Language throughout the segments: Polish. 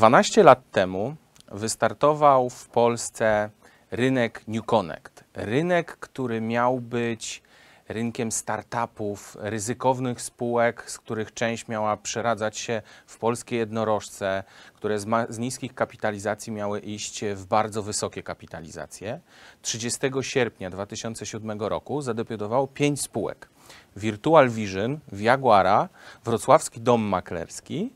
12 lat temu wystartował w Polsce rynek New Connect. Rynek, który miał być rynkiem startupów, ryzykownych spółek, z których część miała przeradzać się w polskie jednorożce, które z, z niskich kapitalizacji miały iść w bardzo wysokie kapitalizacje. 30 sierpnia 2007 roku zadebiutowało pięć spółek. Virtual Vision, Jaguara, Wrocławski Dom Maklerski.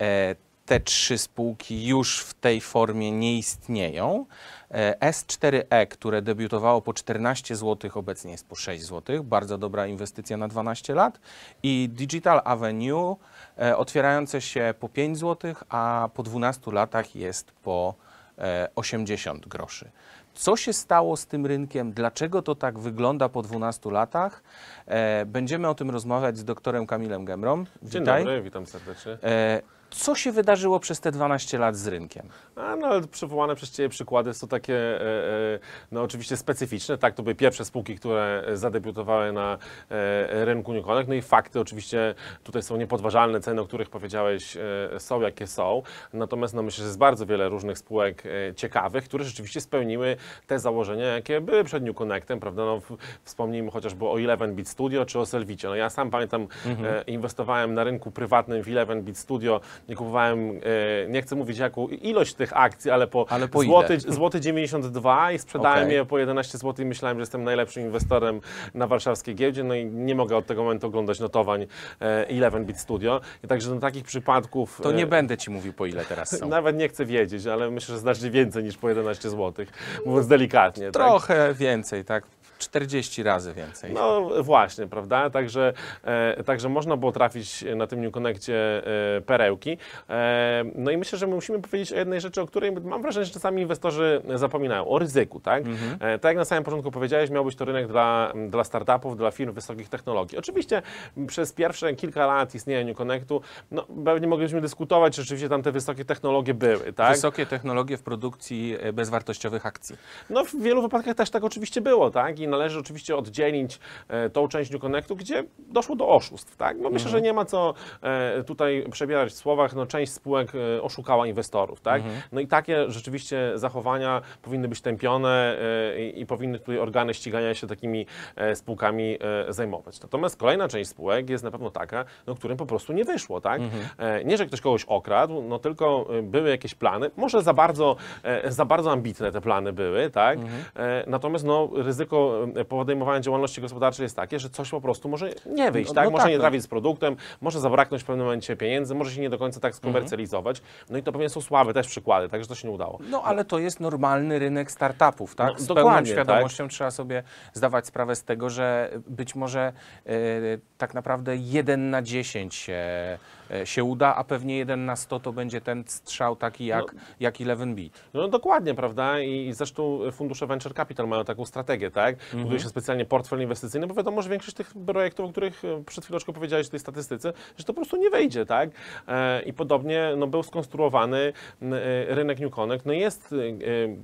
E, te trzy spółki już w tej formie nie istnieją. E, S4E, które debiutowało po 14 zł, obecnie jest po 6 zł. Bardzo dobra inwestycja na 12 lat. I Digital Avenue, e, otwierające się po 5 zł, a po 12 latach jest po e, 80 groszy. Co się stało z tym rynkiem? Dlaczego to tak wygląda po 12 latach? E, będziemy o tym rozmawiać z doktorem Kamilem Gemrą. Dzień Witaj. dobry, witam serdecznie. E, co się wydarzyło przez te 12 lat z rynkiem? A, no, przywołane przez Ciebie przykłady są takie, e, e, no oczywiście specyficzne, tak, to były pierwsze spółki, które zadebiutowały na e, rynku New Connect, no i fakty oczywiście tutaj są niepodważalne, ceny, o których powiedziałeś są jakie są, natomiast no myślę, że jest bardzo wiele różnych spółek ciekawych, które rzeczywiście spełniły te założenia, jakie były przed New Connectem, prawda, no wspomnijmy chociażby o 11 Bit Studio czy o Selvicie, no ja sam pamiętam, e, inwestowałem na rynku prywatnym w 11 Bit Studio, nie kupowałem, e, nie chcę mówić jaką ilość tych akcji, ale po, Ale po ile? złoty, złoty 92 i sprzedałem Okej. je po 11 zł i myślałem, że jestem najlepszym inwestorem na warszawskiej giełdzie, no i nie mogę od tego momentu oglądać notowań e, 11 Bit Studio. I także do takich przypadków... To nie e, będę ci mówił, po ile teraz są. Nawet nie chcę wiedzieć, ale myślę, że znacznie więcej niż po 11 zł, mówiąc delikatnie. tak? Trochę więcej, tak? 40 razy więcej. No właśnie, prawda? Także, e, także można było trafić na tym New Connectie e, perełki. E, no i myślę, że my musimy powiedzieć o jednej rzeczy, o której mam wrażenie, że czasami inwestorzy zapominają, o ryzyku, tak? E, tak jak na samym początku powiedziałeś, miał być to rynek dla, dla startupów, dla firm wysokich technologii. Oczywiście przez pierwsze kilka lat istnienia New Connectu, no pewnie mogliśmy dyskutować, czy rzeczywiście tam te wysokie technologie były, tak? Wysokie technologie w produkcji e, bezwartościowych akcji. No w wielu wypadkach też tak oczywiście było, tak? I należy oczywiście oddzielić e, tą część New Connectu, gdzie doszło do oszustw, tak? No myślę, że nie ma co e, tutaj przebierać w słowach, no część spółek e, oszukała inwestorów, tak? No i takie rzeczywiście zachowania powinny być tępione i, powinny tutaj organy ścigania się takimi spółkami zajmować. Natomiast kolejna część spółek jest na pewno taka, no którym po prostu nie wyszło, tak? E, nie, że ktoś kogoś okradł, no tylko były jakieś plany, może za bardzo, za bardzo ambitne te plany były, tak? E, natomiast no, ryzyko podejmowania działalności gospodarczej jest takie, że coś po prostu może nie wyjść, No- tak? no może tak, nie no. trafić z produktem, może zabraknąć w pewnym momencie pieniędzy, może się nie do końca tak skomercjalizować. No i to pewnie są słabe też przykłady, także to się nie udało. No ale to jest normalny rynek startupów, tak? No, z pełną świadomością trzeba sobie zdawać sprawę z tego, że być może e, tak naprawdę 1 na 10 się, e, się uda, a pewnie 1 na 100 to będzie ten strzał taki jak, jak 11 bit. No dokładnie, prawda? I zresztą fundusze Venture Capital mają taką strategię, tak? Mhm. Buduje się specjalnie portfel inwestycyjny, bo wiadomo, że większość tych projektów, o których e, przed chwileczką powiedziałeś w tej statystyce, że to po prostu nie wejdzie, tak? E, I podobnie no, był skonstruowany e, rynek New Connect. No jest e, e,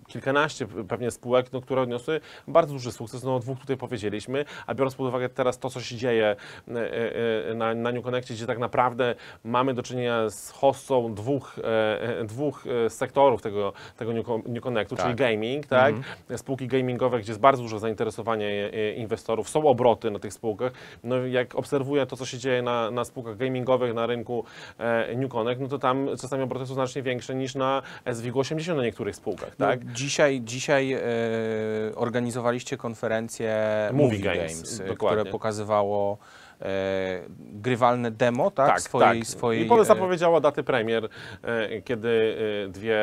kilkanaście pewnie spółek, no, które odniosły bardzo duży sukces, no o dwóch tutaj powiedzieliśmy, a biorąc pod uwagę teraz to, co się dzieje e, e, na, na New Connectie, gdzie tak naprawdę mamy do czynienia z hossą dwóch, e, e, dwóch e, sektorów tego, tego New, Con- New Connectu, Tak. czyli gaming, tak? Spółki gamingowe, gdzie jest bardzo duże zainteresowanie e, inwestorów, są obroty na tych spółkach. No jak obserwuję to, co się dzieje na, na spółkach gamingowych na rynku e, New Connect, no to tam czasami obroty są znacznie większe niż na SWIG 80 na niektórych spółkach, tak? No, dzisiaj dzisiaj e, organizowaliście konferencję Movie Movie Games, Games, które pokazywało grywalne demo, tak? swojej, swojej, I Pole e, zapowiedziała daty premier, e, kiedy e, dwie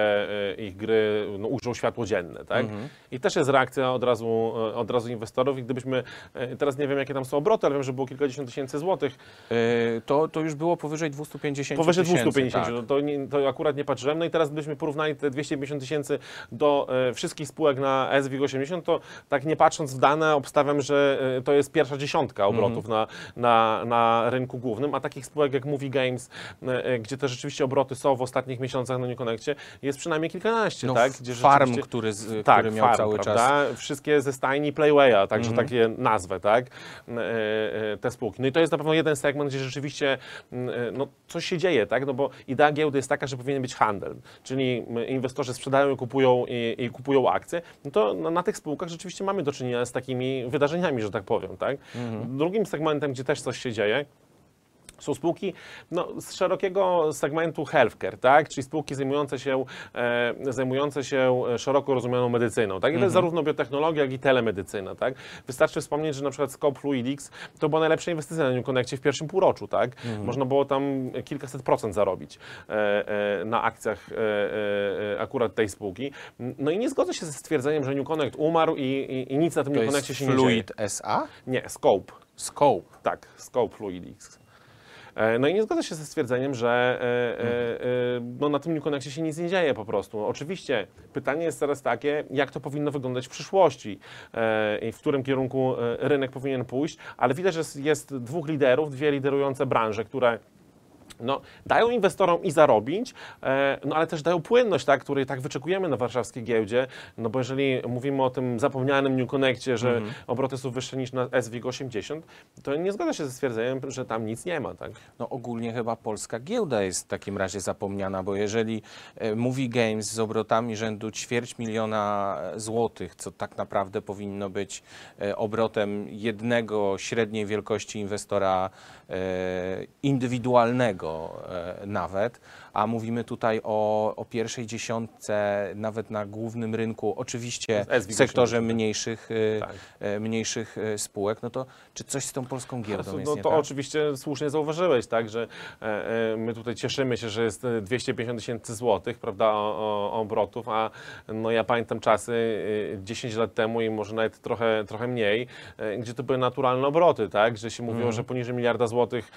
e, ich gry no, ujrzą światło dzienne, tak? Mhm. I też jest reakcja od razu, e, od razu inwestorów i gdybyśmy, e, teraz nie wiem jakie tam są obroty, ale wiem, że było kilkadziesiąt tysięcy złotych, e, to, to już było powyżej 250 powyżej tysięcy, 250, tak. no to, nie, to akurat nie patrzyłem, no i teraz gdybyśmy porównali te 250 tysięcy do e, wszystkich spółek na SWIG 80, to tak nie patrząc w dane obstawiam, że e, to jest pierwsza dziesiątka obrotów na, na na, na rynku głównym, a takich spółek jak Movie Games, e, e, gdzie te rzeczywiście obroty są w ostatnich miesiącach na New Connectie, jest przynajmniej kilkanaście, No, tak? Gdzie farm, który, z, tak, który miał farm, cały czas. prawda? Wszystkie ze stajni Playwaya, także Mhm. takie nazwę, tak? E, te spółki. No i to jest na pewno jeden segment, gdzie rzeczywiście no, coś się dzieje, tak? No bo idea giełdy jest taka, że powinien być handel, czyli inwestorzy sprzedają i kupują, i, i kupują akcje, no to na, na tych spółkach rzeczywiście mamy do czynienia z takimi wydarzeniami, że tak powiem, tak? Mhm. Drugim segmentem, gdzie też coś się dzieje, są spółki no, z szerokiego segmentu healthcare, tak? czyli spółki zajmujące się, e, zajmujące się e, szeroko rozumianą medycyną. Tak? I to jest zarówno biotechnologia, jak i telemedycyna. Tak? Wystarczy wspomnieć, że na przykład Scope Fluidics to była najlepsza inwestycja na New Connectie w pierwszym półroczu. Tak? Można było tam kilkaset procent zarobić e, e, na akcjach e, e, akurat tej spółki. No i nie zgodzę się ze stwierdzeniem, że New Connect umarł i, i, i nic na tym To New jest Connectie się nie dzieje. Fluid SA? Nie, Scope. Scope. Tak, Scope Fluidics. E, No i nie zgodzę się ze stwierdzeniem, że e, e, no na tym New się nic nie dzieje po prostu. Oczywiście pytanie jest teraz takie, jak to powinno wyglądać w przyszłości i w którym kierunku rynek powinien pójść, ale widać, że jest dwóch liderów, dwie liderujące branże, które no, dają inwestorom i zarobić, e, no ale też dają płynność, tak, której tak wyczekujemy na warszawskiej giełdzie, no bo jeżeli mówimy o tym zapomnianym New Connectie, że obroty są wyższe niż na SWIG 80, to nie zgadza się ze stwierdzeniem, że tam nic nie ma, tak? No ogólnie chyba polska giełda jest w takim razie zapomniana, bo jeżeli Movie Games z obrotami rzędu ćwierć miliona złotych, co tak naprawdę powinno być e, obrotem jednego średniej wielkości inwestora e, indywidualnego e, nawet, a mówimy tutaj o, o pierwszej dziesiątce nawet na głównym rynku, oczywiście w sektorze 80, tak. mniejszych, e, Tak. e, mniejszych spółek, no to czy coś z tą polską giełdą jest No to tak? oczywiście słusznie zauważyłeś, tak, że my tutaj cieszymy się, że jest e, 250 tysięcy złotych, prawda, o, o, obrotów, a no ja pamiętam czasy e, 10 lat temu i może nawet trochę, trochę mniej, gdzie to były naturalne obroty, tak, że się mówiło, że poniżej miliarda złotych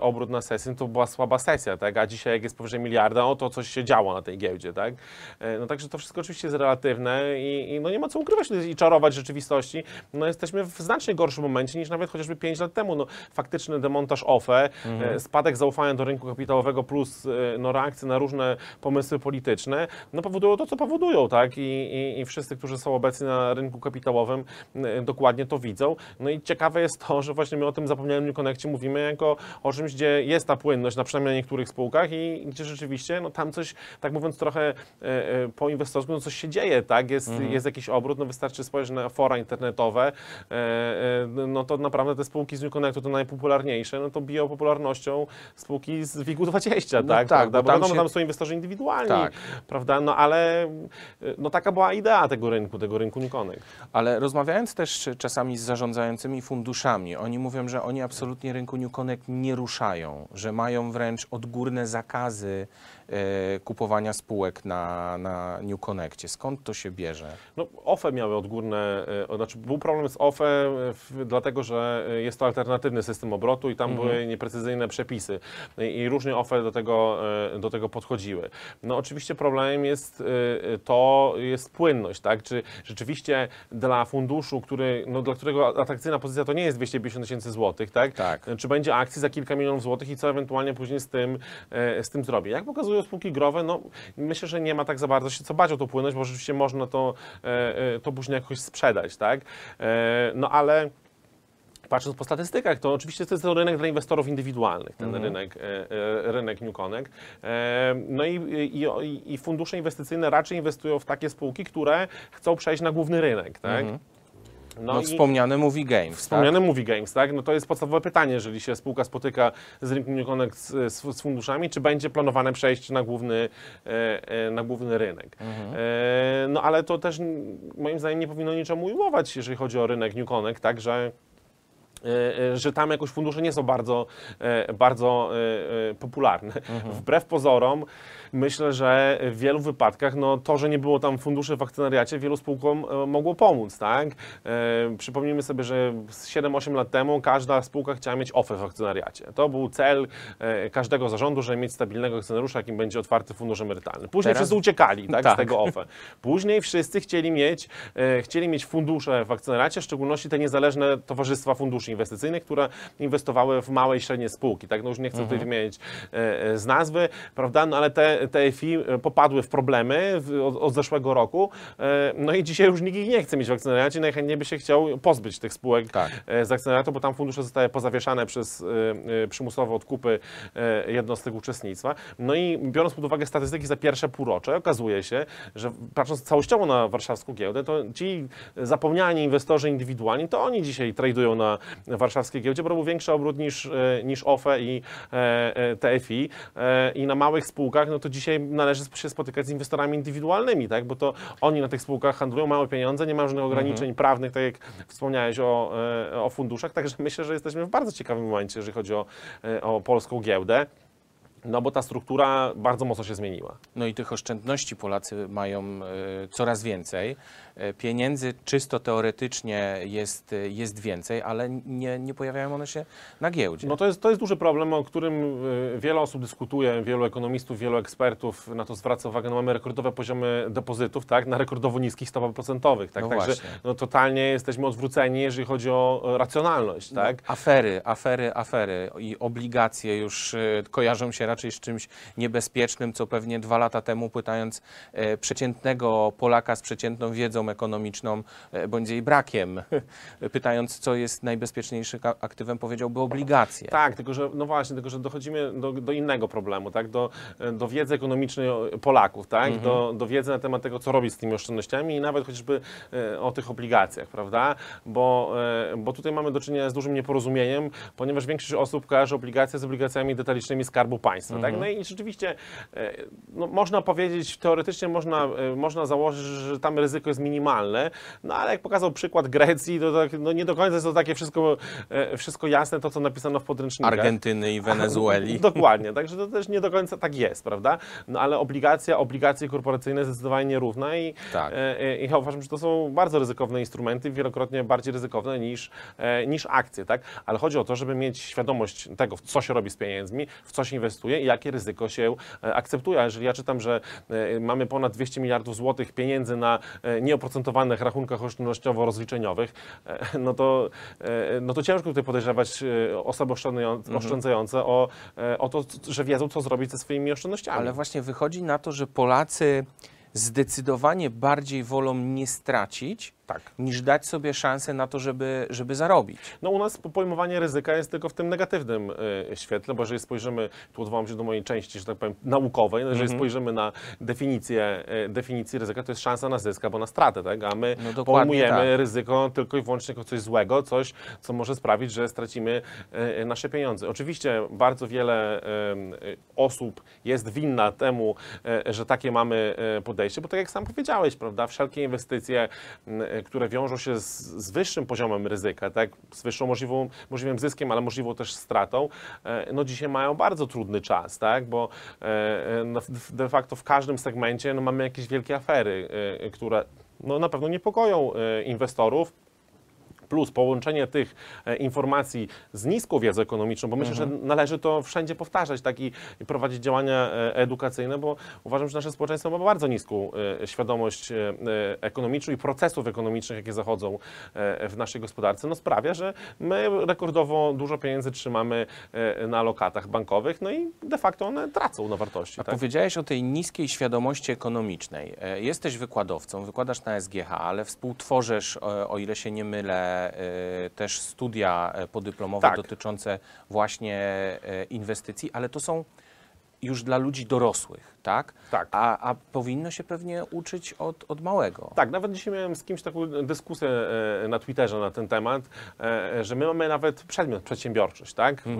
obrót na sesję to była słaba sesja, tak, a dzisiaj jak jest powyżej miliarda, o to coś się działo na tej giełdzie, tak. E, No także to wszystko oczywiście jest relatywne i, i no nie ma co ukrywać i czarować rzeczywistości. No jesteśmy w znacznie gorszym momencie niż nawet chociażby 5 lat temu. No, faktyczny demontaż OFE, e, spadek zaufania do rynku kapitałowego plus e, no, reakcje na różne pomysły polityczne, no powodują to, co powodują, tak? I, i, i wszyscy, którzy są obecni na rynku kapitałowym dokładnie to widzą. No i ciekawe jest to, że właśnie my o tym zapomnianym Connectie mówimy jako o czymś, gdzie jest ta płynność, na przynajmniej na niektórych spółkach i gdzie rzeczywiście no, tam coś, tak mówiąc trochę e, e, po inwestorsku, no coś się dzieje, tak? Jest, jest jakiś obrót, no wystarczy spojrzeć na fora internetowe, e, no to naprawdę te spółki z New Connectu, te najpopularniejsze, no to biją popularnością spółki z WIG-20, No tak? tak, bo tam wiadomo, się- tam są inwestorzy indywidualni, Tak. prawda? No ale no taka była idea tego rynku, tego rynku New Connect. Ale rozmawiając też czasami z zarządzającymi funduszami, oni mówią, że oni absolutnie rynku New Connect nie ruszają, że mają wręcz odgórne zakazy kupowania spółek na, na New Connectie. Skąd to się bierze? No, OFE miały odgórne, e, znaczy był problem z OFE, e, dlatego że e, jest to alternatywny system obrotu i tam Mhm. były nieprecyzyjne przepisy i, i różnie OFE do tego, e, do tego podchodziły. No oczywiście problemem jest e, to, jest płynność, tak? Czy rzeczywiście dla funduszu, który, no, dla którego atrakcyjna pozycja to nie jest 250 tysięcy złotych, tak? Tak. Czy będzie akcji za kilka milionów złotych i co ewentualnie później z tym, e, z tym zrobi. Jak spółki growe, no myślę, że nie ma tak za bardzo się co bać o tą płynność, bo rzeczywiście można to, e, e, to później jakoś sprzedać, tak? E, No ale patrząc po statystykach, to oczywiście to jest to rynek dla inwestorów indywidualnych, ten rynek, e, e, rynek New Connect. No i, i, i fundusze inwestycyjne raczej inwestują w takie spółki, które chcą przejść na główny rynek, tak? No, i- wspomniane Movie Games, Wspomniane Movie Games, tak? No to jest podstawowe pytanie, jeżeli się spółka spotyka z rynkiem Connect z, z, funduszami, czy będzie planowane przejście na główny, e, e, na główny rynek. E, no ale to też moim zdaniem nie powinno niczemu ujmować, jeżeli chodzi o rynek New Connect, tak, że że tam jakoś fundusze nie są bardzo, e, bardzo e, e, popularne. Wbrew pozorom, myślę, że w wielu wypadkach no, to, że nie było tam funduszy w akcjonariacie, wielu spółkom e, mogło pomóc. Tak? E, przypomnijmy sobie, że z 7-8 lat temu każda spółka chciała mieć OFE w akcjonariacie. To był cel e, każdego zarządu, żeby mieć stabilnego akcjonariusza, jakim będzie otwarty fundusz emerytalny. Później Teraz- wszyscy uciekali tak, Tak. z tego OFE. Później wszyscy chcieli mieć, e, chcieli mieć fundusze w akcjonariacie, w szczególności te niezależne towarzystwa funduszy funduszy inwestycyjnych, które inwestowały w małe i średnie spółki, tak? No już nie chcę tutaj wymienić e, e, z nazwy, prawda? No ale te, te FI popadły w problemy w, od, od zeszłego roku, e, no i dzisiaj już nikt ich nie chce mieć w akcjonariacie, najchętniej by się chciał pozbyć tych spółek Tak. e, z akcjonariatu, bo tam fundusze zostały pozawieszane przez e, e, przymusowe odkupy e, jednostek uczestnictwa. No i biorąc pod uwagę statystyki za pierwsze półrocze, okazuje się, że patrząc całościowo na warszawską giełdę, to ci zapomniani inwestorzy indywidualni, to oni dzisiaj tradują na warszawskiej giełdzie, bo robią większy obrót niż, e, niż OFE i e, e, TFI i. Na małych spółkach, no to dzisiaj należy się spotykać z inwestorami indywidualnymi, tak, bo to oni na tych spółkach handlują, mają pieniądze, nie mają żadnych ograniczeń prawnych, tak jak wspomniałeś o, o funduszach, także myślę, że jesteśmy w bardzo ciekawym momencie, jeżeli chodzi o, o polską giełdę. No bo ta struktura bardzo mocno się zmieniła. No i tych oszczędności Polacy mają e, coraz więcej. E, Pieniędzy czysto teoretycznie jest, e, jest więcej, ale nie, nie pojawiają one się na giełdzie. No to jest, to jest duży problem, o którym wiele osób dyskutuje, wielu ekonomistów, wielu ekspertów na to zwraca uwagę. No mamy rekordowe poziomy depozytów, tak, na rekordowo niskich stopach procentowych, tak, No także właśnie. no totalnie jesteśmy odwróceni, jeżeli chodzi o racjonalność, tak. Afery, afery, afery i obligacje już kojarzą się raczej z czymś niebezpiecznym, co pewnie dwa lata temu pytając e, przeciętnego Polaka z przeciętną wiedzą ekonomiczną, e, bądź jej brakiem, pytając, co jest najbezpieczniejszym aktywem, powiedziałby obligacje. Tak, tylko że, no właśnie, tylko że dochodzimy do, do innego problemu, tak? do, do wiedzy ekonomicznej Polaków, tak? Mhm. do, do wiedzy na temat tego, co robić z tymi oszczędnościami i nawet chociażby e, o tych obligacjach, prawda? Bo, e, bo tutaj mamy do czynienia z dużym nieporozumieniem, ponieważ większość osób kojarzy obligacje z obligacjami detalicznymi Skarbu Państwa. Mhm. Tak? No i rzeczywiście e, no, można powiedzieć, teoretycznie można, e, można założyć, że tam ryzyko jest minimalne, no ale jak pokazał przykład Grecji, to tak, no, nie do końca jest to takie wszystko, e, wszystko jasne, to co napisano w podręcznikach. Argentyny i Wenezueli. Dokładnie, także to też nie do końca tak jest, prawda? No ale obligacja, obligacje korporacyjne zdecydowanie nierówna i, Tak. e, i ja uważam, że to są bardzo ryzykowne instrumenty, wielokrotnie bardziej ryzykowne niż, niż akcje, tak? Ale chodzi o to, żeby mieć świadomość tego, w co się robi z pieniędzmi, w co się inwestuje i jakie ryzyko się e, akceptuje. A jeżeli ja czytam, że e, mamy ponad 200 miliardów złotych pieniędzy na e, nieoprocentowanych rachunkach oszczędnościowo-rozliczeniowych, no to, no to ciężko tutaj podejrzewać osoby oszczędzające, oszczędzające o, e, o to, że wiedzą, co zrobić ze swoimi oszczędnościami. Ale właśnie wychodzi na to, że Polacy zdecydowanie bardziej wolą nie stracić, tak. niż dać sobie szansę na to, żeby, żeby zarobić. No u nas pojmowanie ryzyka jest tylko w tym negatywnym y, świetle, bo jeżeli spojrzymy, tu odwołam się do mojej części, że tak powiem, naukowej, no jeżeli spojrzymy na definicję, y, definicji ryzyka, to jest szansa na zysk albo na stratę, tak? a my No pojmujemy tak. ryzyko tylko i wyłącznie jako coś złego, coś, co może sprawić, że stracimy y, nasze pieniądze. Oczywiście bardzo wiele y, osób jest winna temu, y, że takie mamy y, podejście, bo tak jak sam powiedziałeś, prawda, wszelkie inwestycje, które wiążą się z, z wyższym poziomem ryzyka, tak, z wyższą możliwą, możliwym zyskiem, ale możliwą też stratą, e, no dzisiaj mają bardzo trudny czas, tak, bo e, e, no, de facto w każdym segmencie no, mamy jakieś wielkie afery, e, które no, na pewno niepokoją e, inwestorów. Plus połączenie tych e, informacji z niską wiedzą ekonomiczną, bo myślę, że należy to wszędzie powtarzać tak, i, i prowadzić działania e, edukacyjne, bo uważam, że nasze społeczeństwo ma bardzo niską e, świadomość ekonomiczną i procesów ekonomicznych, jakie zachodzą w naszej gospodarce, no sprawia, że my rekordowo dużo pieniędzy trzymamy na lokatach bankowych, no i de facto one tracą na wartości. A Tak? powiedziałeś o tej niskiej świadomości ekonomicznej. Jesteś wykładowcą, wykładasz na SGH, ale współtworzysz, o ile się nie mylę, e, też studia e, podyplomowe Tak. dotyczące właśnie e, inwestycji, ale to są już dla ludzi dorosłych, tak? Tak. A, a powinno się pewnie uczyć od, od małego. Tak, nawet dzisiaj miałem z kimś taką dyskusję e, na Twitterze na ten temat, e, że my mamy nawet przedmiot przedsiębiorczość, tak, w,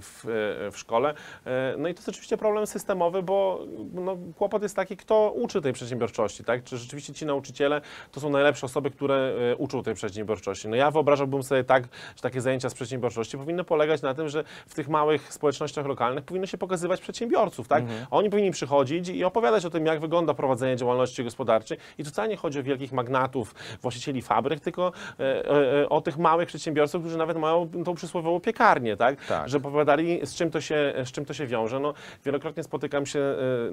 w, w szkole. E, No i to jest oczywiście problem systemowy, bo no, kłopot jest taki, kto uczy tej przedsiębiorczości, tak? Czy rzeczywiście ci nauczyciele to są najlepsze osoby, które e, uczą tej przedsiębiorczości. No ja wyobrażałbym sobie tak, że takie zajęcia z przedsiębiorczości powinny polegać na tym, że w tych małych społecznościach lokalnych powinno się pokazywać przedsiębiorców, tak? Oni powinni przychodzić przychodzić i opowiadać o tym, jak wygląda prowadzenie działalności gospodarczej. I tu wcale nie chodzi o wielkich magnatów, właścicieli fabryk, tylko e, e, o tych małych przedsiębiorców, którzy nawet mają tą przysłowiową piekarnię, tak? Tak. Że opowiadali, z czym to się, z czym to się wiąże. No, wielokrotnie spotykam się,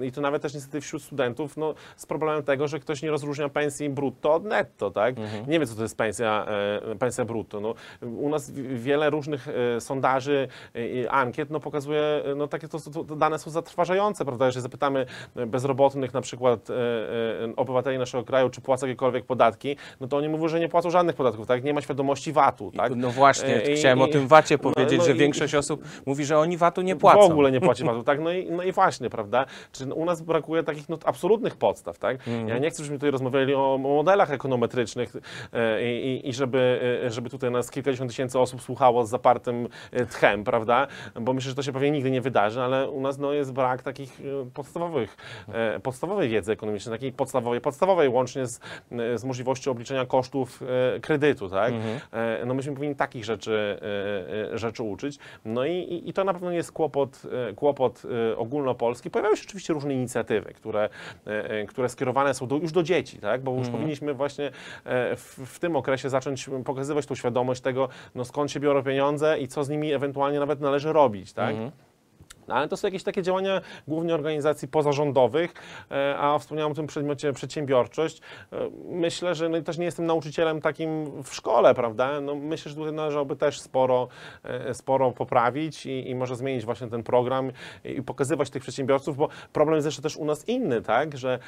e, i to nawet też niestety wśród studentów, no, z problemem tego, że ktoś nie rozróżnia pensji brutto od netto, tak? Nie wie, co to jest pensja, pensja brutto. No, u nas wi- wiele różnych sondaży i ankiet no, pokazuje, no, takie to, to dane są zatrważające, prawda? Jeżeli zapytamy e, bezrobotnych, na przykład e, e, obywateli naszego kraju, czy płacą jakiekolwiek podatki, no to oni mówią, że nie płacą żadnych podatków, tak? Nie ma świadomości VAT-u, tak? No właśnie, i- chciałem o i- tym VAT-ie no, powiedzieć, no że i- większość osób mówi, że oni VAT-u nie płacą. W ogóle nie płaci VAT-u, tak? No i, no i właśnie, prawda? Czy u nas brakuje takich no, absolutnych podstaw, tak? Mhm. Ja nie chcę, żebyśmy tutaj rozmawiali o modelach ekonometrycznych i, i żeby, żeby tutaj nas kilkadziesiąt tysięcy osób słuchało z zapartym tchem, prawda? Bo myślę, że to się pewnie nigdy nie wydarzy, ale u nas no, jest brak takich e, podstawowych, e, podstawowej wiedzy ekonomicznej, takiej podstawowej, podstawowej łącznie z, e, z możliwością obliczenia kosztów e, kredytu, tak? E, No myśmy powinni takich rzeczy, rzeczy uczyć. No i, i, to na pewno nie jest kłopot, kłopot ogólnopolski. Pojawiają się oczywiście różne inicjatywy, które, które skierowane są do, już do dzieci, tak? bo już powinniśmy właśnie w, w tym okresie zacząć pokazywać tą świadomość tego, no skąd się biorą pieniądze i co z nimi ewentualnie nawet należy robić. Tak? No, Ale to są jakieś takie działania głównie organizacji pozarządowych, e, a wspomniałem o tym przedmiocie przedsiębiorczość. E, Myślę, że no, też nie jestem nauczycielem takim w szkole, prawda? No, myślę, że tutaj należałoby też sporo, e, sporo poprawić i, i może zmienić właśnie ten program i pokazywać tych przedsiębiorców, bo problem jest jeszcze też u nas inny, tak? Że,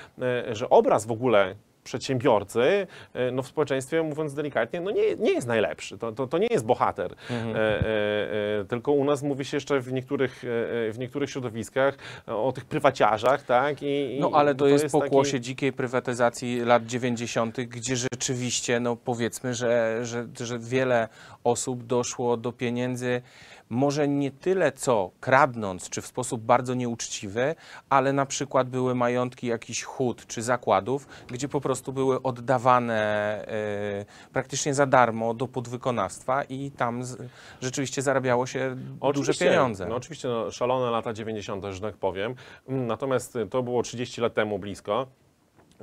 że obraz w ogóle przedsiębiorcy e, no w społeczeństwie, mówiąc delikatnie, no nie, nie jest najlepszy. To, to, to nie jest bohater. Mhm. E, e, e, tylko u nas mówi się jeszcze w niektórych, e, e, w niektórych środowiskach o tych prywaciarzach, tak? I, No ale to, jest, taki- pokłosie dzikiej prywatyzacji lat 90., gdzie rzeczywiście, no powiedzmy, że, że, że wiele osób doszło do pieniędzy, może nie tyle co kradnąc, czy w sposób bardzo nieuczciwy, ale na przykład były majątki jakichś hut czy zakładów, gdzie po prostu były oddawane e, praktycznie za darmo do podwykonawstwa i tam z, rzeczywiście zarabiało się duże Oczywiście, pieniądze. No oczywiście, no, szalone lata 90., że tak powiem. Natomiast to było 30 lat temu blisko.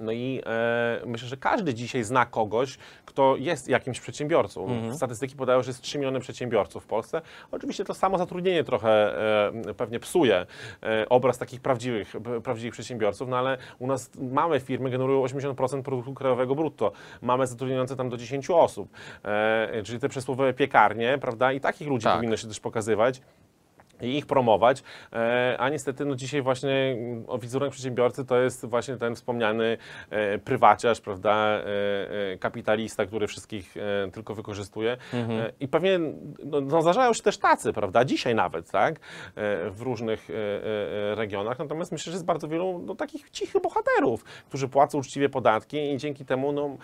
No i e, myślę, że każdy dzisiaj zna kogoś, kto jest jakimś przedsiębiorcą. Mhm. Statystyki podają, że jest 3 miliony przedsiębiorców w Polsce. Oczywiście to samo zatrudnienie trochę e, pewnie psuje e, obraz takich prawdziwych, prawdziwych przedsiębiorców, no ale u nas małe firmy generują 80% produktu krajowego brutto. Mamy zatrudniające tam do 10 osób. E, czyli te przysłowiowe piekarnie, prawda? I takich ludzi Tak. powinno się też pokazywać i ich promować, e, a niestety no dzisiaj właśnie mm, o wizerunek przedsiębiorcy to jest właśnie ten wspomniany e, prywaciarz, prawda, e, kapitalista, który wszystkich tylko wykorzystuje. E, i pewnie no, no, zdarzają się też tacy, prawda, dzisiaj nawet, tak, w różnych regionach, natomiast myślę, że jest bardzo wielu no, takich cichych bohaterów, którzy płacą uczciwie podatki i dzięki temu no,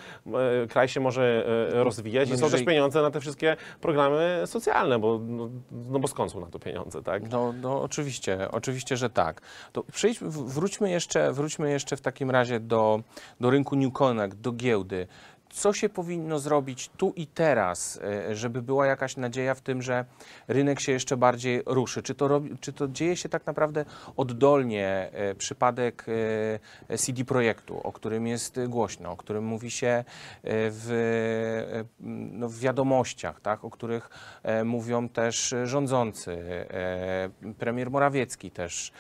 kraj się może rozwijać i są też pieniądze na te wszystkie programy socjalne, bo, no, no bo skąd są na to pieniądze, tak? No, no oczywiście, oczywiście, że tak. To przejdź, w- wróćmy jeszcze, wróćmy jeszcze w takim razie do, do rynku New Connect, do giełdy. Co się powinno zrobić tu i teraz, e, żeby była jakaś nadzieja w tym, że rynek się jeszcze bardziej ruszy? Czy to, robi, czy to dzieje się tak naprawdę oddolnie? e, Przypadek e, CD Projektu, o którym jest głośno, o którym mówi się w, no, w wiadomościach, tak? o których mówią też rządzący. Premier Morawiecki też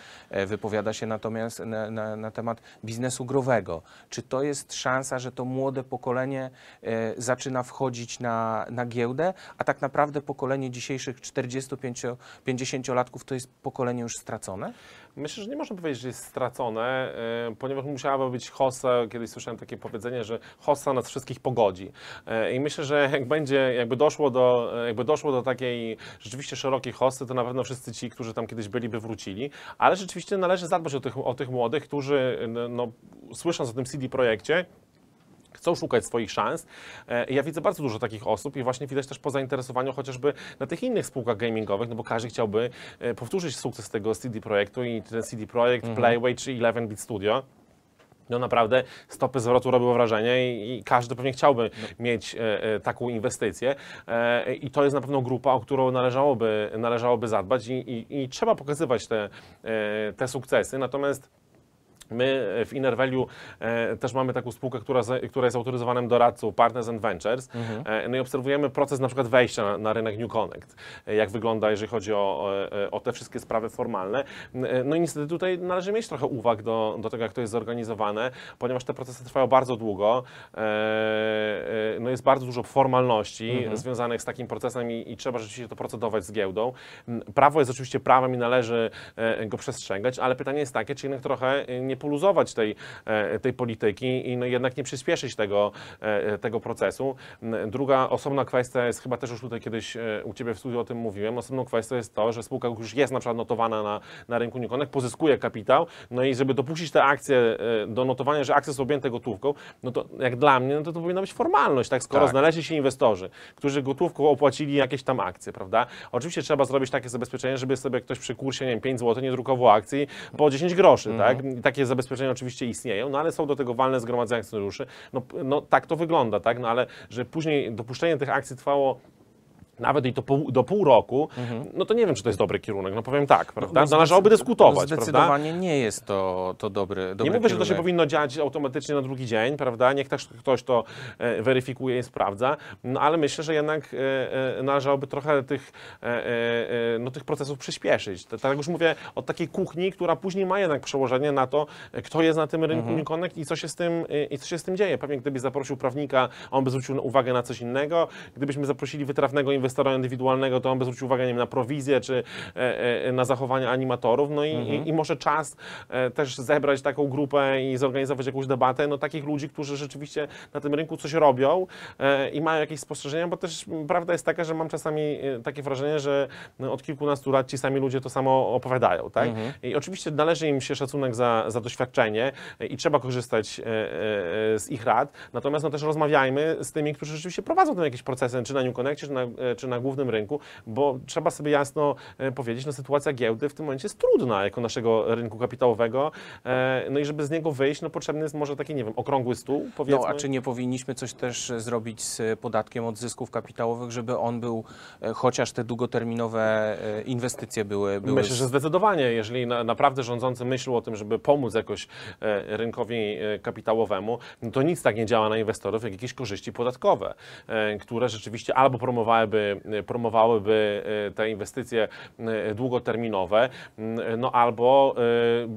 wypowiada się natomiast na, na, na temat biznesu growego. Czy to jest szansa, że to młode pokolenie e, zaczyna wchodzić na, na giełdę, a tak naprawdę pokolenie dzisiejszych 45-50-latków to jest pokolenie już stracone? Myślę, że nie można powiedzieć, że jest stracone, e, ponieważ musiałaby być hossa, kiedyś słyszałem takie powiedzenie, że hossa nas wszystkich pogodzi. E, I myślę, że jak będzie, jakby doszło do, jakby doszło do takiej rzeczywiście szerokiej hossy, to na pewno wszyscy ci, którzy tam kiedyś byli, by wrócili, ale rzeczywiście należy zadbać o tych, o tych młodych, którzy no, słysząc o tym CD projekcie, chcą szukać swoich szans. E, Ja widzę bardzo dużo takich osób i właśnie widać też po zainteresowaniu chociażby na tych innych spółkach gamingowych, no bo każdy chciałby e, powtórzyć sukces tego CD Projektu i ten CD Projekt, Playway czy 11-bit Studio. No naprawdę stopy zwrotu robią wrażenie i, i każdy pewnie chciałby mieć e, e, taką inwestycję e, i to jest na pewno grupa, o którą należałoby, należałoby zadbać i, i, i trzeba pokazywać te, e, te sukcesy. Natomiast My w Innervalue e, też mamy taką spółkę, która, która jest autoryzowanym doradcą Partners and Ventures. E, no i obserwujemy proces na przykład wejścia na, na rynek New Connect. E, jak wygląda, jeżeli chodzi o, o, te wszystkie sprawy formalne. E, no i niestety tutaj należy mieć trochę uwag do, do tego, jak to jest zorganizowane, ponieważ te procesy trwają bardzo długo. E, e, no jest bardzo dużo formalności związanych z takim procesem i, i trzeba rzeczywiście to procedować z giełdą. Prawo jest oczywiście prawem i należy e, go przestrzegać, ale pytanie jest takie, czy jednak trochę e, nie poluzować tej, e, tej polityki i no jednak nie przyspieszyć tego, e, tego procesu. Druga osobna kwestia jest, chyba też już tutaj kiedyś e, u Ciebie w studiu o tym mówiłem, osobną kwestią jest to, że spółka już jest na przykład notowana na, na rynku Connect, pozyskuje kapitał, no i żeby dopuścić te akcje do notowania, że akcje są objęte gotówką, no to jak dla mnie, no to to powinna być formalność, tak? Skoro Tak. znaleźli się inwestorzy, którzy gotówką opłacili jakieś tam akcje, prawda? Oczywiście trzeba zrobić takie zabezpieczenie, żeby sobie ktoś przy kursie, nie wiem, 5 zł nie drukował akcji po 10 groszy, tak? I takie zabezpieczenia oczywiście istnieją, no ale są do tego walne zgromadzenia akcjonariuszy. No, no tak to wygląda, tak? No ale że później dopuszczenie tych akcji trwało nawet i to pół, do pół roku, no to nie wiem, czy to jest dobry kierunek, no powiem tak, prawda? No, Należałoby zdecyd- dyskutować, no, prawda? Zdecydowanie nie jest to, to dobry, dobry Nie mówię, że to się kierunek. powinno dziać automatycznie na drugi dzień, prawda? Niech też ktoś to e, weryfikuje i sprawdza, no ale myślę, że jednak e, e, należałoby trochę tych, e, e, e, no, tych procesów przyspieszyć. Tak jak już mówię, od takiej kuchni, która później ma jednak przełożenie na to, kto jest na tym rynku Mhm. Connect i co się z tym, i co się z tym dzieje. Pewnie gdybyś zaprosił prawnika, on by zwrócił uwagę na coś innego. Gdybyśmy zaprosili wytrawnego inwestora indywidualnego, to on by zwrócił uwagę nie wiem, na prowizję czy e, e, na zachowanie animatorów. No i, i, i może czas e, też zebrać taką grupę i zorganizować jakąś debatę, no takich ludzi, którzy rzeczywiście na tym rynku coś robią i mają jakieś spostrzeżenia, bo też prawda jest taka, że mam czasami takie wrażenie, że no, od kilkunastu lat ci sami ludzie to samo opowiadają, tak? I oczywiście należy im się szacunek za, za doświadczenie i trzeba korzystać z ich rad, natomiast no, też rozmawiajmy z tymi, którzy rzeczywiście prowadzą tam jakieś procesy, czy na New Connectie, czy na, czy na głównym rynku, bo trzeba sobie jasno e, powiedzieć, no sytuacja giełdy w tym momencie jest trudna jako naszego rynku kapitałowego, e, no i żeby z niego wyjść, no potrzebny jest może taki, nie wiem, okrągły stół, powiedzmy. No, a czy nie powinniśmy coś też e, zrobić z podatkiem od zysków kapitałowych, żeby on był, chociaż te długoterminowe inwestycje były... były Myślę, że zdecydowanie, jeżeli na, naprawdę rządzący myślą o tym, żeby pomóc jakoś rynkowi kapitałowemu, no to nic tak nie działa na inwestorów, jak jakieś korzyści podatkowe, które rzeczywiście albo promowałyby, promowałyby e, te inwestycje e, długoterminowe, m, no albo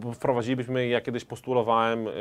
e, wprowadzilibyśmy, jak kiedyś postulowałem, e,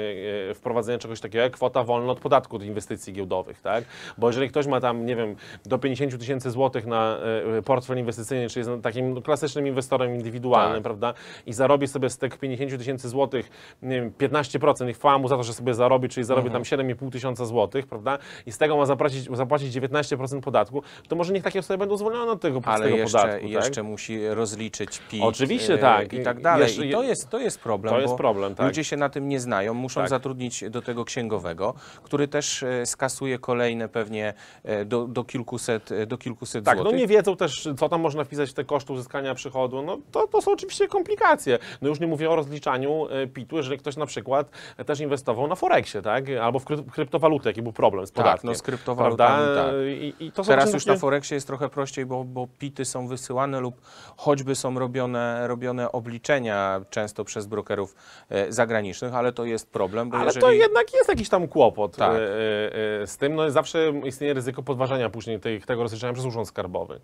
e, wprowadzenie czegoś takiego jak kwota wolna od podatku od inwestycji giełdowych, tak? Bo jeżeli ktoś ma tam, nie wiem, do 50 tysięcy złotych na e, portfel inwestycyjny, czyli jest takim no, klasycznym inwestorem indywidualnym, Tak. prawda? I zarobi sobie z tych 50 tysięcy złotych, nie wiem, 15% i chwała mu za to, że sobie zarobi, czyli zarobi Mhm. tam 7,5 tysiąca złotych, prawda? I z tego ma zapłacić, zapłacić 19% podatku, to może niech takie osoby będą zwolnione od tego, Ale tego jeszcze, podatku, tak? jeszcze musi rozliczyć PIT. Oczywiście, e, tak. I tak dalej. Jeszcze- I to jest, to jest problem. To jest problem, tak. Ludzie się na tym nie znają, muszą Tak. zatrudnić do tego księgowego, który też e, skasuje kolejne pewnie e, do, do kilkuset, do kilkuset Tak, no złotych. nie wiedzą też, co tam można wpisać w te koszty uzyskania przychodu. No to, to są oczywiście komplikacje. No już nie mówię o rozliczaniu PIT-u, jeżeli ktoś na przykład też inwestował na Forexie, tak? Albo w kryp- kryptowaluty, jaki był problem z Tak, podatkiem. no z kryptowalutami, tak. I, i to są Teraz już na takie- Forexie jest trochę prościej, bo, bo PIT-y są wysyłane lub choćby są robione, robione obliczenia często przez brokerów e, zagranicznych, ale to jest problem, bo Ale jeżeli... to jednak jest jakiś tam kłopot Tak. e, e, z tym. No zawsze istnieje ryzyko podważania później tej, tego rozliczenia przez Urząd Skarbowy.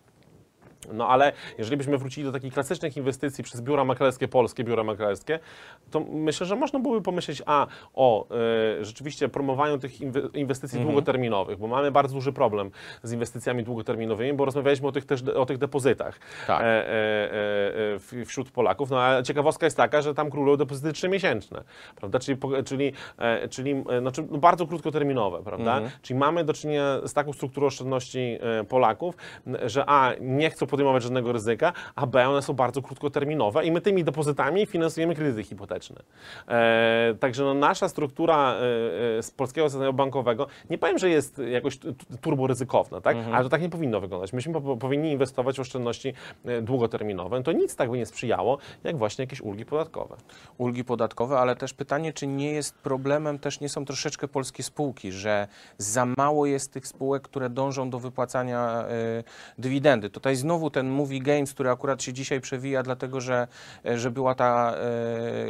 No ale jeżeli byśmy wrócili do takich klasycznych inwestycji przez biura maklerskie, polskie biura maklerskie, to myślę, że można byłoby pomyśleć a o e, rzeczywiście promowaniu tych inwe- inwestycji Mhm. długoterminowych, bo mamy bardzo duży problem z inwestycjami długoterminowymi, bo rozmawialiśmy o tych też o tych depozytach Tak. e, e, e, e, wśród Polaków. No a ciekawostka jest taka, że tam królują depozyty trzymiesięczne, prawda? Czyli, czyli, e, czyli znaczy, no bardzo krótkoterminowe, prawda? Czyli mamy do czynienia z taką strukturą oszczędności Polaków, że a nie chcą podejmować żadnego ryzyka, a b one są bardzo krótkoterminowe i my tymi depozytami finansujemy kredyty hipoteczne. E, także no, nasza struktura e, e, z polskiego systemu bankowego, nie powiem, że jest jakoś t- t- turbo ryzykowna, tak? ale to tak nie powinno wyglądać. Myśmy po, po, powinni inwestować w oszczędności e, długoterminowe. To nic tak by nie sprzyjało, jak właśnie jakieś ulgi podatkowe. ulgi podatkowe, ale też pytanie, czy nie jest problemem, też nie są troszeczkę polskie spółki, że za mało jest tych spółek, które dążą do wypłacania y, dywidendy. Tutaj znowu znowu ten Movie Games, który akurat się dzisiaj przewija, dlatego że, e, że była ta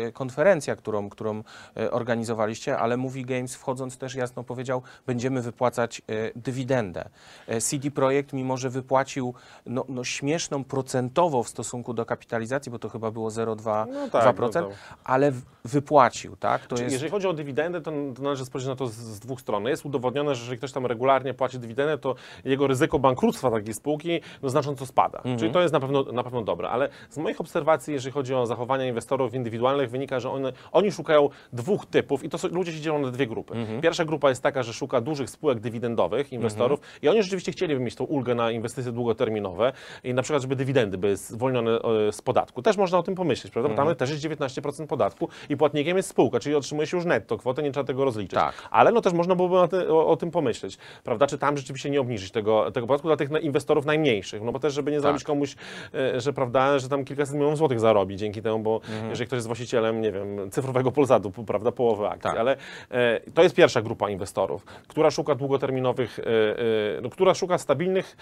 e, konferencja, którą, którą e, organizowaliście, ale Movie Games wchodząc też jasno powiedział, będziemy wypłacać e, dywidendę. E, CD Projekt, mimo że wypłacił no, no śmieszną procentowo w stosunku do kapitalizacji, bo to chyba było 0,2%, No tak, 2%, no to- ale wypłacił, tak? To Czyli jest... Jeżeli chodzi o dywidendę, to, to należy spojrzeć na to z, z dwóch stron. Jest udowodnione, że jeżeli ktoś tam regularnie płaci dywidendę, to jego ryzyko bankructwa takiej spółki no, znacząco spada. Mhm. Czyli to jest na pewno, na pewno dobre. Ale z moich obserwacji, jeżeli chodzi o zachowania inwestorów indywidualnych, wynika, że one, oni szukają dwóch typów i to są, ludzie się dzielą na dwie grupy. Mhm. Pierwsza grupa jest taka, że szuka dużych spółek dywidendowych inwestorów i oni rzeczywiście chcieliby mieć tą ulgę na inwestycje długoterminowe i na przykład, żeby dywidendy były zwolnione e, z podatku. Też można o tym pomyśleć, prawda? Bo tam też jest 19% podatku i płatnikiem jest spółka, czyli otrzymuje się już netto kwotę, nie trzeba tego rozliczyć. Tak. Ale no też można byłoby o, ty, o, o tym pomyśleć, prawda? Czy tam rzeczywiście nie obniżyć tego, tego podatku dla tych inwestorów najmniejszych? No bo też, żeby nie zrobić komuś, e, że prawda, że tam kilkaset milionów złotych zarobi dzięki temu, bo jeżeli ktoś jest właścicielem, nie wiem, cyfrowego Polsatu, prawda, połowy akcji, Tak. ale e, to jest pierwsza grupa inwestorów, która szuka długoterminowych, e, e, no, która szuka stabilnych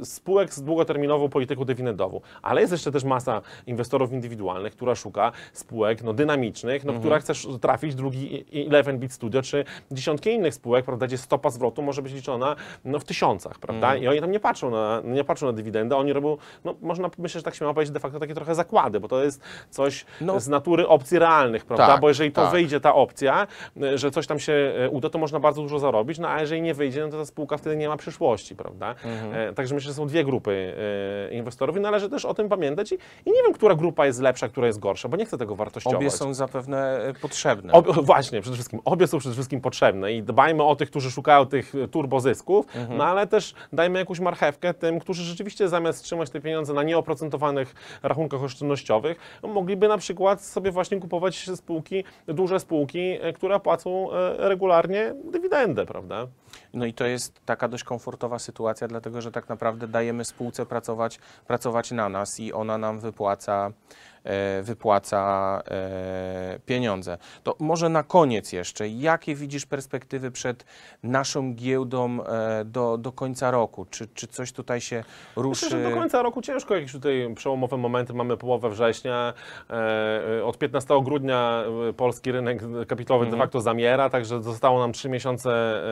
e, spółek z długoterminową polityką dywidendową. Ale jest jeszcze też masa inwestorów indywidualnych, która szuka spółek no, dynamicznych, no, która chce sz- trafić drugi 11 Bit Studio, czy dziesiątki innych spółek, prawda, gdzie stopa zwrotu może być liczona no, w tysiącach, prawda? I oni tam nie patrzą na, nie patrzą na dywidendę, oni robią, no można myślę, że tak się ma powiedzieć, de facto takie trochę zakłady, bo to jest coś No. z natury opcji realnych, prawda? Tak, bo jeżeli to tak. wyjdzie ta opcja, y, że coś tam się y, uda, to można bardzo dużo zarobić, no a jeżeli nie wyjdzie, no to ta spółka wtedy nie ma przyszłości, prawda? Mhm. E, Także myślę, że są dwie grupy e, inwestorów i należy też o tym pamiętać i, i nie wiem, która grupa jest lepsza, która jest gorsza, bo nie chcę tego wartościować. Obie są zapewne potrzebne. Ob, właśnie, przede wszystkim obie są przede wszystkim potrzebne i dbajmy o tych, którzy szukają tych turbozysków, Mhm. no ale też dajmy jakąś marchewkę tym, którzy rzeczywiście zamiast trzymać te pieniądze na nieoprocentowanych rachunkach oszczędnościowych, no, mogliby na przykład sobie właśnie kupować spółki, duże spółki, e, które płacą e, regularnie dywidendę, prawda? No i to jest taka dość komfortowa sytuacja, dlatego że tak naprawdę dajemy spółce pracować, pracować na nas i ona nam wypłaca, e, wypłaca e, pieniądze. To może na koniec jeszcze, jakie widzisz perspektywy przed naszą giełdą e, do, do końca roku? Czy, czy coś tutaj się ruszy? Myślę, że do końca roku ciężko, jakieś tutaj przełomowe momenty mamy połowę września. Od 15 grudnia polski rynek kapitałowy Mhm. de facto zamiera, także zostało nam 3 miesiące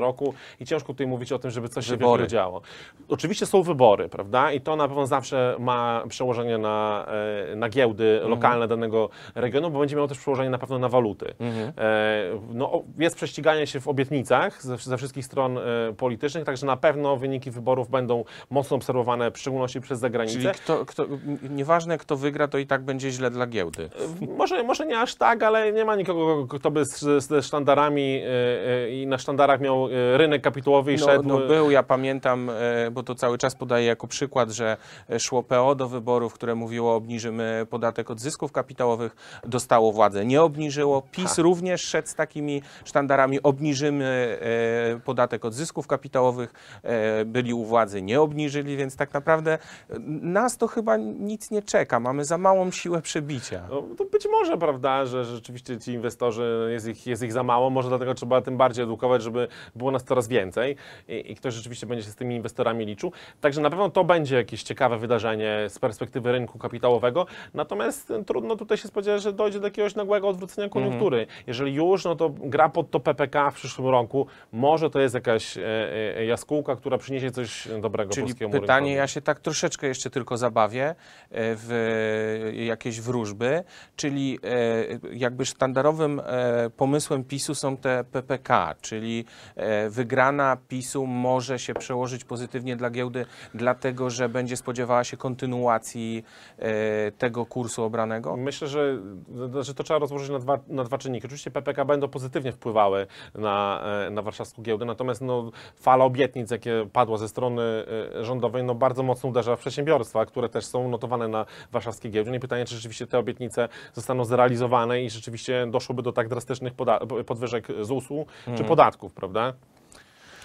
roku i ciężko tutaj mówić o tym, żeby coś się Wybory. wielkiego działo. Oczywiście są wybory, prawda? I to na pewno zawsze ma przełożenie na, e, na giełdy Mhm. lokalne danego regionu, bo będzie miało też przełożenie na pewno na waluty. Mhm. E, no, jest prześciganie się w obietnicach ze, ze wszystkich stron e, politycznych, także na pewno wyniki wyborów będą mocno obserwowane, w szczególności przez zagranicę. Czyli kto, kto, nieważne kto wygra, to i tak będzie źle dla giełdy. Może, może nie aż tak, ale nie ma nikogo, kto by z, ze sztandarami i na sztandarach miał e, rynek kapitałowy i No, szedł. no był, ja pamiętam, e, bo to cały czas podaję jako przykład, że e, szło PO do wyborów, które mówiło obniżymy podatek od zysków kapitałowych, dostało władzę, nie obniżyło. PiS również szedł z takimi sztandarami, obniżymy e, podatek od zysków kapitałowych, e, byli u władzy, nie obniżyli, więc tak naprawdę e, nas to chyba nic nie czeka, mamy za małą siłę przebicia. No, to być może, prawda, że rzeczywiście ci inwestorzy, jest ich, jest ich za mało, może dlatego trzeba tym bardziej edukować, żeby było nas coraz więcej i, i ktoś rzeczywiście będzie się z tymi inwestorami liczył. Także na pewno to będzie jakieś ciekawe wydarzenie z perspektywy rynku kapitałowego, natomiast e, trudno tutaj się spodziewać, że dojdzie do jakiegoś nagłego odwrócenia koniunktury. Jeżeli już, no to gra pod to PPK w przyszłym roku, może to jest jakaś e, e, jaskółka, która przyniesie coś dobrego Czyli polskiemu pytanie, rynkowi. ja się tak troszeczkę jeszcze tylko zabawię e, w jakieś wróżby, czyli jakby sztandarowym pomysłem PiSu są te PPK, czyli wygrana PiSu może się przełożyć pozytywnie dla giełdy, dlatego że będzie spodziewała się kontynuacji e, tego kursu obranego? Myślę, że, że to trzeba rozłożyć na dwa, na dwa czynniki. Oczywiście PPK będą pozytywnie wpływały na, e, na warszawską giełdę, natomiast no, fala obietnic, jakie padła ze strony e, rządowej, no, bardzo mocno uderza w przedsiębiorstwa, które też są notowane na warszawskiej giełdzie. No i pytanie, czy rzeczywiście te obietnice zostaną zrealizowane i rzeczywiście doszłoby do tak drastycznych podwyżek ZUS-u czy podatków, prawda?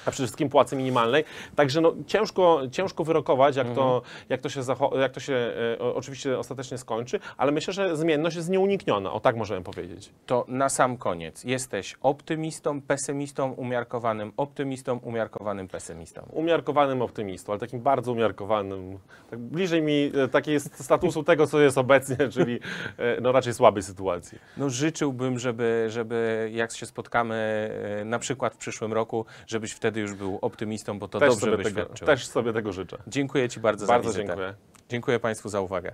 A przede wszystkim płacy minimalnej. Także no, ciężko, ciężko wyrokować, jak, to, jak, to się jak to się e, oczywiście ostatecznie skończy, ale myślę, że zmienność jest nieunikniona, o tak możemy powiedzieć. To na sam koniec. Jesteś optymistą, pesymistą, umiarkowanym optymistą, umiarkowanym pesymistą. Umiarkowanym optymistą, ale takim bardzo umiarkowanym. Tak bliżej mi e, taki jest statusu tego, co jest obecnie, czyli e, no, raczej słabej sytuacji. No życzyłbym, żeby, żeby jak się spotkamy e, na przykład w przyszłym roku, żebyś wtedy już był optymistą, bo to Też dobrze sobie, tego, też sobie tego życzę. Dziękuję Ci bardzo, Bardzo za wizytę. dziękuję. Dziękuję Państwu za uwagę.